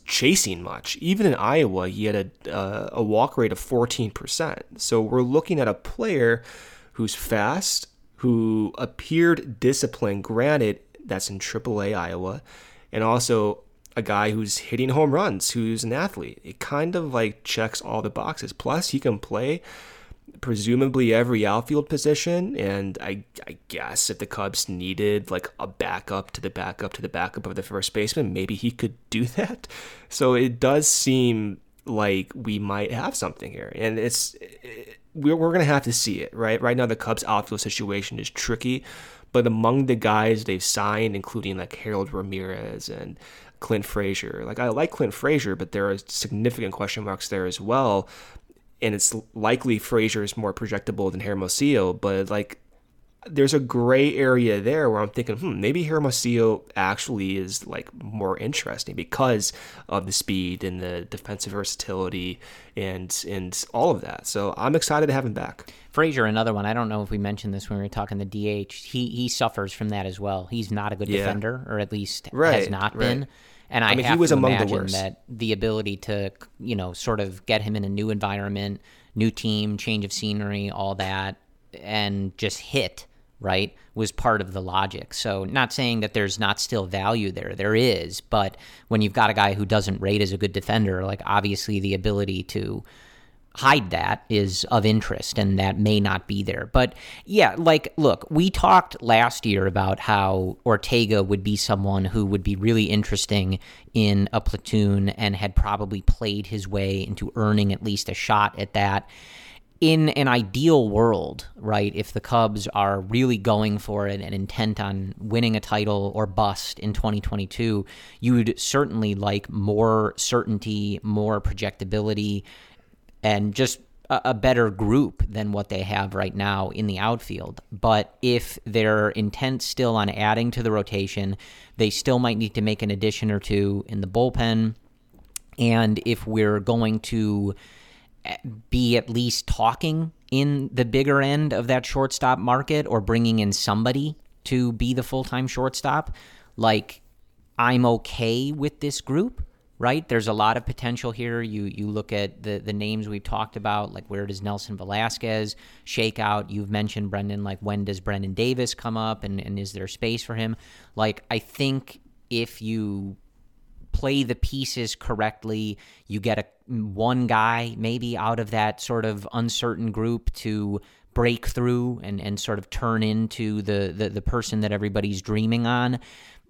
chasing much. Even in Iowa, he had a, uh, a walk rate of 14%. So we're looking at a player who's fast, who appeared disciplined. Granted, that's in AAA Iowa, and also a guy who's hitting home runs, who's an athlete. It kind of like checks all the boxes. Plus, he can play presumably every outfield position. And I, I guess if the Cubs needed like a backup to the backup to the backup of the first baseman, maybe he could do that. So it does seem like we might have something here. And it's, it, we're, we're going to have to see it, right? Right now, the Cubs outfield situation is tricky. But among the guys they've signed, including like Harold Ramirez and Clint Frazier, like I like Clint Frazier, but there are significant question marks there as well. And it's likely Frazier is more projectable than Hermosillo, but like there's a gray area there where I'm thinking, hmm, maybe Hermosillo actually is like more interesting because of the speed and the defensive versatility and and all of that. So I'm excited to have him back. Frazier, another one. I don't know if we mentioned this when we were talking the DH. He he suffers from that as well. He's not a good yeah. defender, or at least right, has not right. been. And I, I mean, he was among the worst. that the ability to, you know, sort of get him in a new environment, new team, change of scenery, all that, and just hit right was part of the logic. So not saying that there's not still value there. There is, but when you've got a guy who doesn't rate as a good defender, like obviously the ability to hide that is of interest and that may not be there. But yeah, like, look, we talked last year about how Ortega would be someone who would be really interesting in a platoon and had probably played his way into earning at least a shot at that. In an ideal world, right, if the Cubs are really going for it and intent on winning a title or bust in 2022, you would certainly like more certainty, more projectability, and just a, better group than what they have right now in the outfield. But if they're intent still on adding to the rotation, they still might need to make an addition or two in the bullpen. And if we're going to be at least talking in the bigger end of that shortstop market or bringing in somebody to be the full time shortstop, like I'm okay with this group right? There's a lot of potential here. You you look at the the names we've talked about, like where does Nelson Velasquez shake out? You've mentioned Brendan, like when does Brennen Davis come up, and and is there space for him? Like I think if you play the pieces correctly, you get a one guy maybe out of that sort of uncertain group to break through and, and sort of turn into the, the, the person that everybody's dreaming on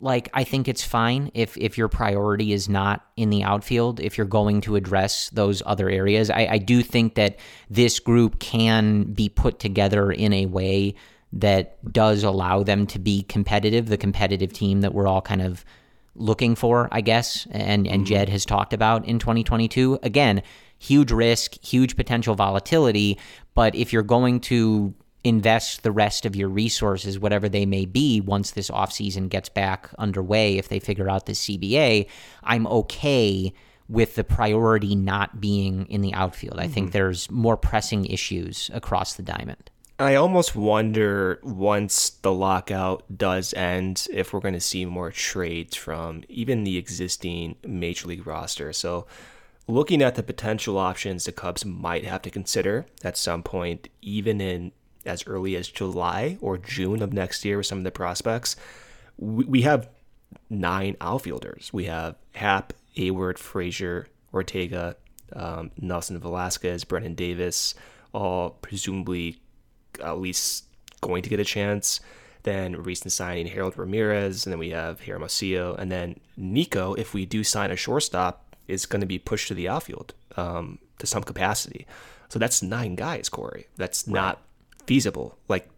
like I think it's fine if if your priority is not in the outfield if you're going to address those other areas. I, I do think that this group can be put together in a way that does allow them to be competitive, the competitive team that we're all kind of looking for, I guess, and and mm-hmm. Jed has talked about in 2022. Again, huge risk, huge potential volatility, but if you're going to invest the rest of your resources, whatever they may be, once this offseason gets back underway, if they figure out the CBA, I'm okay with the priority not being in the outfield. I mm-hmm. think there's more pressing issues across the diamond. I almost wonder once the lockout does end if we're going to see more trades from even the existing major league roster. So, looking at the potential options the Cubs might have to consider at some point, even in as early as July or June of next year with some of the prospects. We, have nine outfielders. We have Happ, Heyward, Frazier, Ortega, um, Nelson Velasquez, Brennen Davis, all presumably at least going to get a chance. Then recent signing Harold Ramirez, and then we have Hermosillo, and then Nico. If we do sign a shortstop, is going to be pushed to the outfield um, to some capacity. So that's nine guys, Corey. That's right. not feasible, like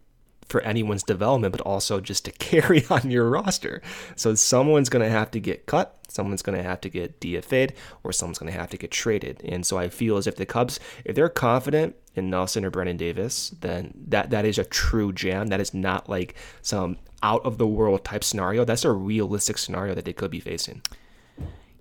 for anyone's development, but also just to carry on your roster. So someone's going to have to get cut, someone's going to have to get DFA'd, or someone's going to have to get traded. And so I feel as if the Cubs, if they're confident in Nelson or Brennen Davis, then that that is a true jam. That is not like some out of the world type scenario. That's a realistic scenario that they could be facing.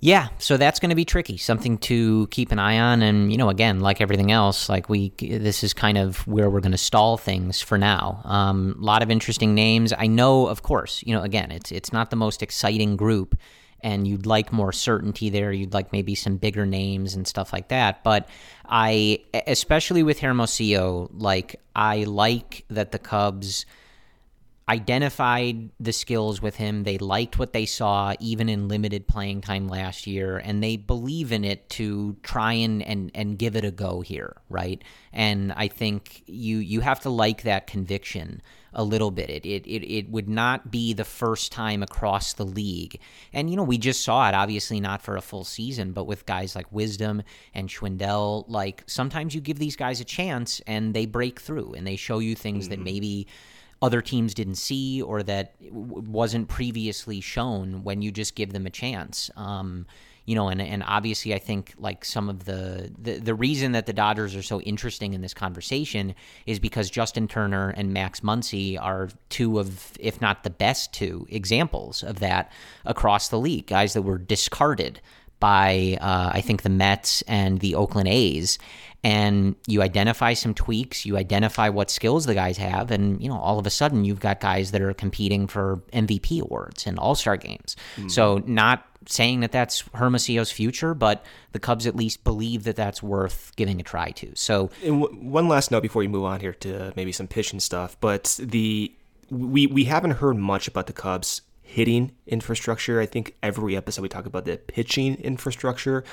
Yeah, so that's going to be tricky, something to keep an eye on. And, you know, again, like everything else, like we, this is kind of where we're going to stall things for now. A um, lot of interesting names. I know, of course, you know, again, it's, it's not the most exciting group and you'd like more certainty there. You'd like maybe some bigger names and stuff like that. But I, especially with Hermosillo, like, I like that the Cubs identified the skills with him. They liked what they saw, even in limited playing time last year, and they believe in it to try and, and, and give it a go here, right? And I think you you have to like that conviction a little bit. It, it it it would not be the first time across the league, and you know we just saw it. Obviously, not for a full season, but with guys like Wisdom and Schwindel, like sometimes you give these guys a chance and they break through and they show you things mm-hmm. that maybe other teams didn't see or that wasn't previously shown when you just give them a chance. Um, you know, and and obviously, I think like some of the, the the reason that the Dodgers are so interesting in this conversation is because Justin Turner and Max Muncy are two of, if not the best two examples of that across the league. Guys that were discarded by uh, I think the Mets and the Oakland A's, and you identify some tweaks, you identify what skills the guys have, and you know all of a sudden you've got guys that are competing for MVP awards and All Star games. Mm. So not saying that that's Hermosillo's future, but the Cubs at least believe that that's worth giving a try to. So w- one last note before you move on here to maybe some pitching stuff, but the we we haven't heard much about the Cubs hitting infrastructure. I think every episode we talk about the pitching infrastructure.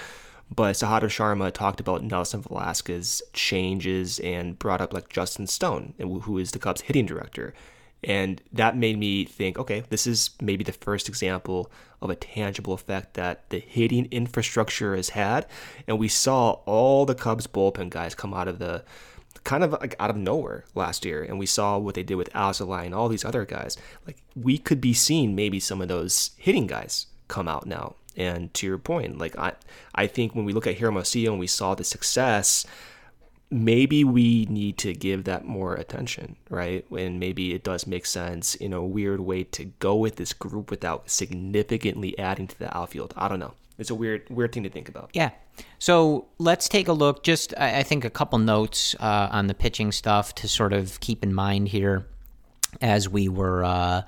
But Sahadev Sharma talked about Nelson Velasquez changes and brought up like Justin Stone, who is the Cubs hitting director. And that made me think, okay, this is maybe the first example of a tangible effect that the hitting infrastructure has had. And we saw all the Cubs bullpen guys come out of the kind of like out of nowhere last year. And we saw what they did with Alzolay and all these other guys. Like we could be seeing maybe some of those hitting guys come out now. And to your point, like I, I think when we look at Hermosillo and we saw the success, maybe we need to give that more attention, right? And maybe it does make sense in a weird way to go with this group without significantly adding to the outfield. I don't know. It's a weird, weird thing to think about. Yeah. So let's take a look. Just, I think, a couple notes uh, on the pitching stuff to sort of keep in mind here as we were. Uh,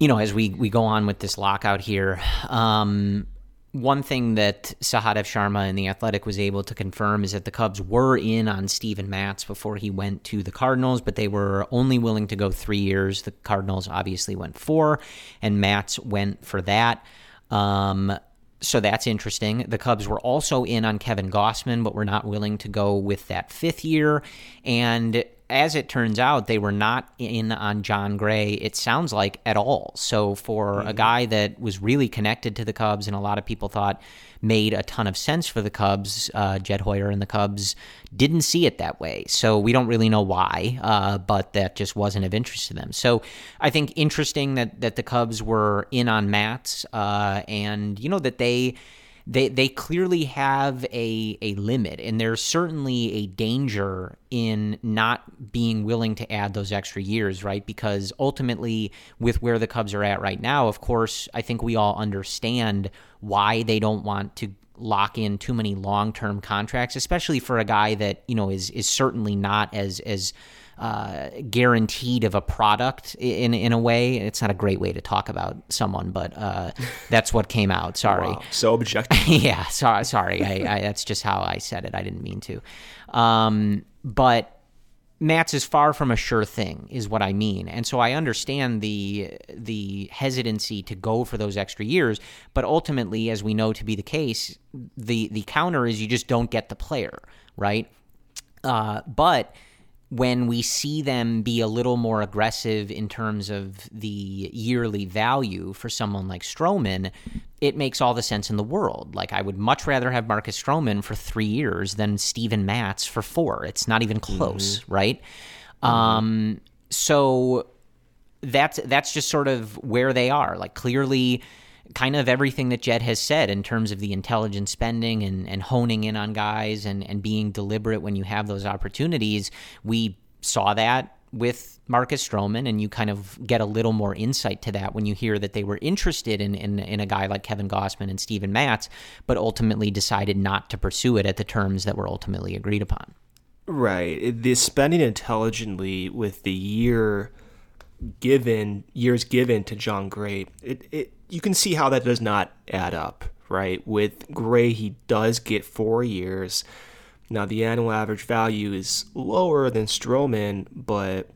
you know, as we, we go on with this lockout here, um, one thing that Sahadev Sharma and the Athletic was able to confirm is that the Cubs were in on Steven Matz before he went to the Cardinals, but they were only willing to go three years. The Cardinals obviously went four, and Matz went for that. Um, so that's interesting. The Cubs were also in on Kevin Gausman, but were not willing to go with that fifth year. And as it turns out, they were not in on Jon Gray, it sounds like, at all. So, for mm-hmm. a guy that was really connected to the Cubs and a lot of people thought made a ton of sense for the Cubs, uh, Jed Hoyer and the Cubs didn't see it that way. So, we don't really know why, uh, but that just wasn't of interest to them. So, I think interesting that, that the Cubs were in on Matz uh, and, you know, that they they they clearly have a a limit and there's certainly a danger in not being willing to add those extra years right? Because ultimately with where the Cubs are at right now of course I think we all understand why they don't want to lock in too many long-term contracts especially for a guy that you know is is certainly not as as uh, guaranteed of a product in in a way. It's not a great way to talk about someone, but uh, that's what came out. Sorry, wow. so objective. yeah, sorry, sorry. I, I, that's just how I said it. I didn't mean to. Um, but Matz is far from a sure thing, is what I mean, and so I understand the the hesitancy to go for those extra years. But ultimately, as we know to be the case, the the counter is you just don't get the player, right? Uh, but when we see them be a little more aggressive in terms of the yearly value for someone like Stroman, it makes all the sense in the world. Like I would much rather have Marcus Stroman for three years than Steven Matz for four. It's not even close, mm-hmm. right? Mm-hmm. Um, so that's that's just sort of where they are. Like clearly kind of everything that Jed has said in terms of the intelligent spending and, and honing in on guys and, and being deliberate when you have those opportunities. We saw that with Marcus Stroman, and you kind of get a little more insight to that when you hear that they were interested in, in, in a guy like Kevin Gausman and Steven Matz, but ultimately decided not to pursue it at the terms that were ultimately agreed upon. Right. The spending intelligently with the year given years given to Jon Gray, it, it you can see how that does not add up, right? With Gray, he does get four years. Now, the annual average value is lower than Stroman, but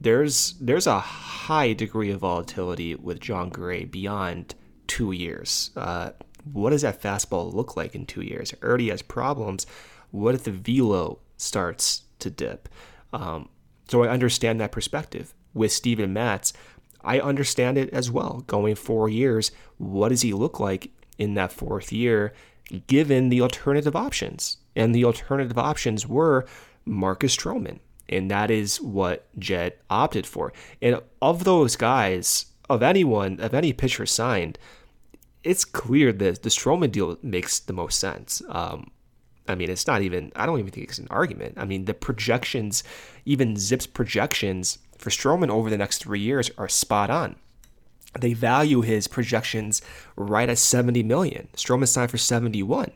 there's there's a high degree of volatility with Jon Gray beyond two years. Uh, what does that fastball look like in two years? It already has problems. What if the velo starts to dip? Um, so I understand that perspective. With Steven Matz, I understand it as well. Going four years, what does he look like in that fourth year, given the alternative options? And the alternative options were Marcus Stroman. And that is what Jed opted for. And of those guys, of anyone, of any pitcher signed, it's clear that the Stroman deal makes the most sense. Um, I mean, it's not even, I don't even think it's an argument. I mean, the projections, even ZiPS projections for Stroman over the next three years are spot on. They value his projections right at 70 million. Stroman signed for 71.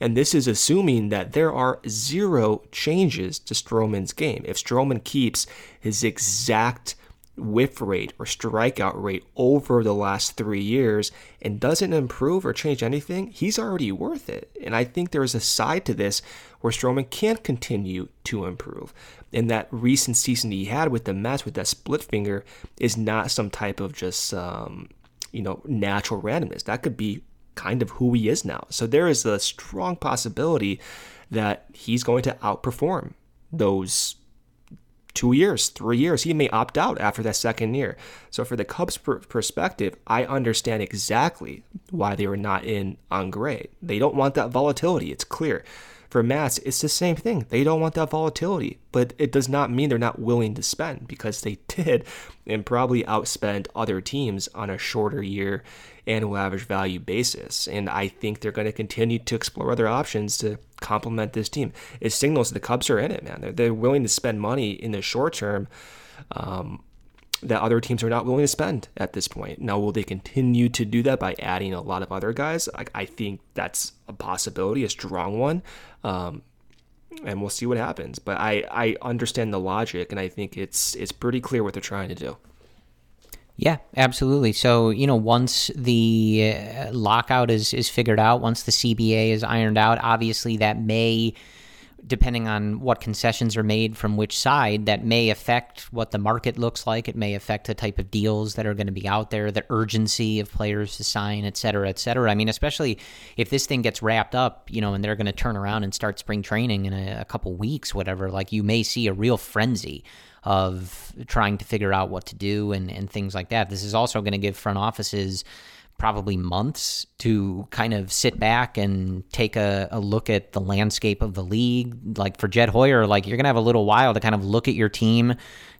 And this is assuming that there are zero changes to Stroman's game. If Stroman keeps his exact whiff rate or strikeout rate over the last three years and doesn't improve or change anything, he's already worth it. And I think there is a side to this where Stroman can't continue to improve. And that recent season he had with the Mets with that split finger is not some type of just, um, you know, natural randomness. That could be kind of who he is now. So there is a strong possibility that he's going to outperform those two years, three years. He may opt out after that second year. So, for the Cubs' per- perspective, I understand exactly why they were not in on Gray. They don't want that volatility. It's clear. For Matz, it's the same thing. They don't want that volatility, but it does not mean they're not willing to spend because they did and probably outspend other teams on a shorter year annual average value basis. And I think they're going to continue to explore other options to complement this team. It signals the Cubs are in it, man. They're, they're willing to spend money in the short term um, that other teams are not willing to spend at this point. Now, will they continue to do that by adding a lot of other guys? I, I think that's a possibility, a strong one. Um, and we'll see what happens. But I, I understand the logic, and I think it's it's pretty clear what they're trying to do. Yeah, absolutely. So, you know, once the uh, lockout is, is figured out, once the CBA is ironed out, obviously that may, depending on what concessions are made from which side, that may affect what the market looks like. It may affect the type of deals that are going to be out there, the urgency of players to sign, et cetera, et cetera. I mean, especially if this thing gets wrapped up, you know, and they're going to turn around and start spring training in a, a couple weeks, whatever, like you may see a real frenzy of trying to figure out what to do and, and things like that. This is also going to give front offices probably months to kind of sit back and take a, a, look at the landscape of the league. Like for Jed Hoyer, like you're to have a little while to kind of look at your team,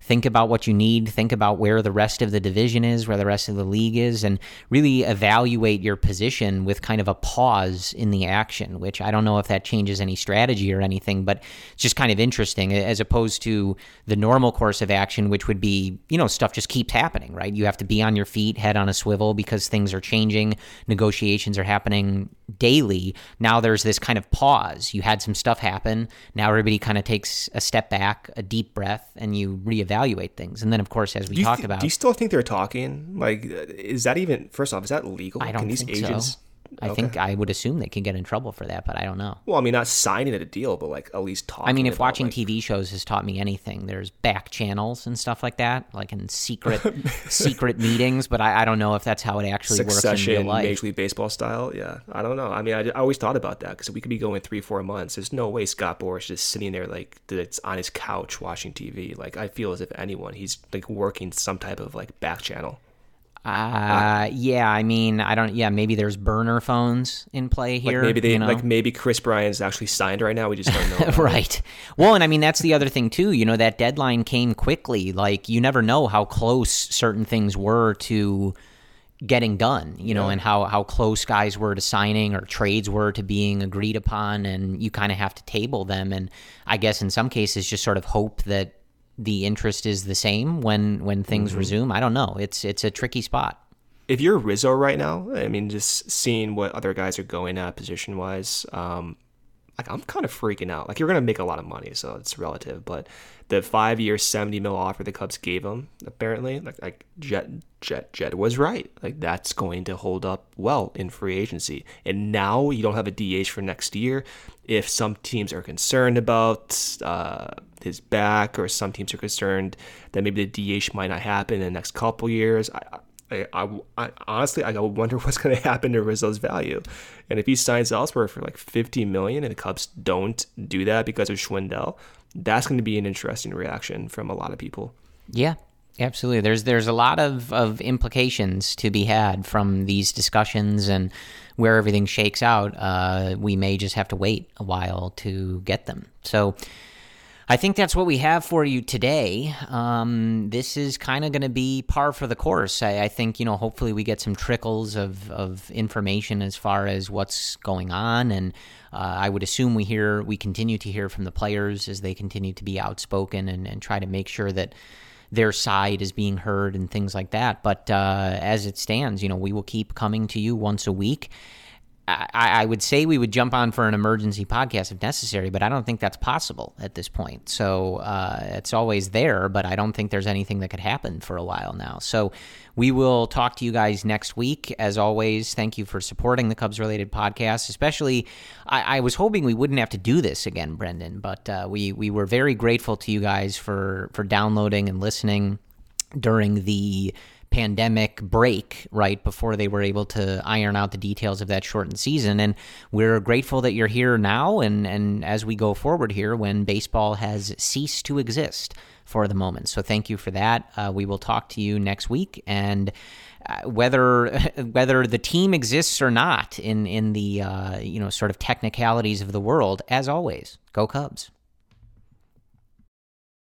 think about what you need, think about where the rest of the division is, where the rest of the league is, and really evaluate your position with kind of a pause in the action, which I don't know if that changes any strategy or anything, but it's just kind of interesting as opposed to the normal course of action, which would be, you know, stuff just keeps happening, right? You have to be on your feet, head on a swivel because things are changing, negotiations are happening daily. Now there's this kind of pause. You had some stuff happen. Now everybody kind of takes a step back, a deep breath, and you reevaluate things. And then, of course, as we talked th- about, do you still think they're talking? Like, is that even first off? Is that legal? I don't Can these think agents? so. I okay. think I would assume they can get in trouble for that, but I don't know. Well, I mean, not signing it a deal, but like at least talking. I mean, if about, watching like... TV shows has taught me anything, there's back channels and stuff like that, like in secret secret meetings. But I, I, don't know if that's how it actually Succession, works in real life. Major League Baseball style. Yeah, I don't know. I mean, I, I always thought about that because we could be going three, four months. There's no way Scott Boras just sitting there like that's on his couch watching TV. Like I feel as if anyone, he's like working some type of like back channel. Uh, yeah, I mean, I don't. Yeah, maybe there's burner phones in play here. Like maybe they, you know? like maybe Kris Bryant's actually signed right now. We just don't know. right. Well, and I mean that's the other thing too. You know, that deadline came quickly. Like you never know how close certain things were to getting done. You know, and how how close guys were to signing or trades were to being agreed upon, and you kind of have to table them. And I guess in some cases, just sort of hope that the interest is the same when when things mm-hmm. resume. I don't know. It's it's a tricky spot. If you're Rizzo right now, I mean, just seeing what other guys are going at position wise, um, like I'm kind of freaking out. Like you're gonna make a lot of money, so it's relative. But the five year seventy mil offer the Cubs gave him, apparently, like like Jed Jed Jed was right. Like that's going to hold up well in free agency. And now you don't have a DH for next year. If some teams are concerned about uh, his back, or some teams are concerned that maybe the DH might not happen in the next couple years, I, I, I, I, honestly, I wonder what's going to happen to Rizzo's value. And if he signs elsewhere for like 50 million and the Cubs don't do that because of Schwindel, that's going to be an interesting reaction from a lot of people. Yeah, absolutely. There's there's a lot of, of implications to be had from these discussions and where everything shakes out. Uh, we may just have to wait a while to get them. So I think that's what we have for you today. Um, this is kind of going to be par for the course. I, I, think, you know, hopefully we get some trickles of, of information as far as what's going on. And uh, I would assume we hear, we continue to hear from the players as they continue to be outspoken and, and try to make sure that their side is being heard and things like that. But uh, as it stands, you know, we will keep coming to you once a week. I, I, would say we would jump on for an emergency podcast if necessary, but I don't think that's possible at this point. So uh, it's always there, but I don't think there's anything that could happen for a while now. So we will talk to you guys next week. As always, thank you for supporting the Cubs related podcast. Especially, I, I, was hoping we wouldn't have to do this again, Brendan, but uh, we we were very grateful to you guys for for downloading and listening during the pandemic break right before they were able to iron out the details of that shortened season. And we're grateful that you're here now and and as we go forward here when baseball has ceased to exist for the moment. So thank you for that. Uh, we will talk to you next week. And uh, whether whether the team exists or not in in the uh, you know sort of technicalities of the world as always go cubs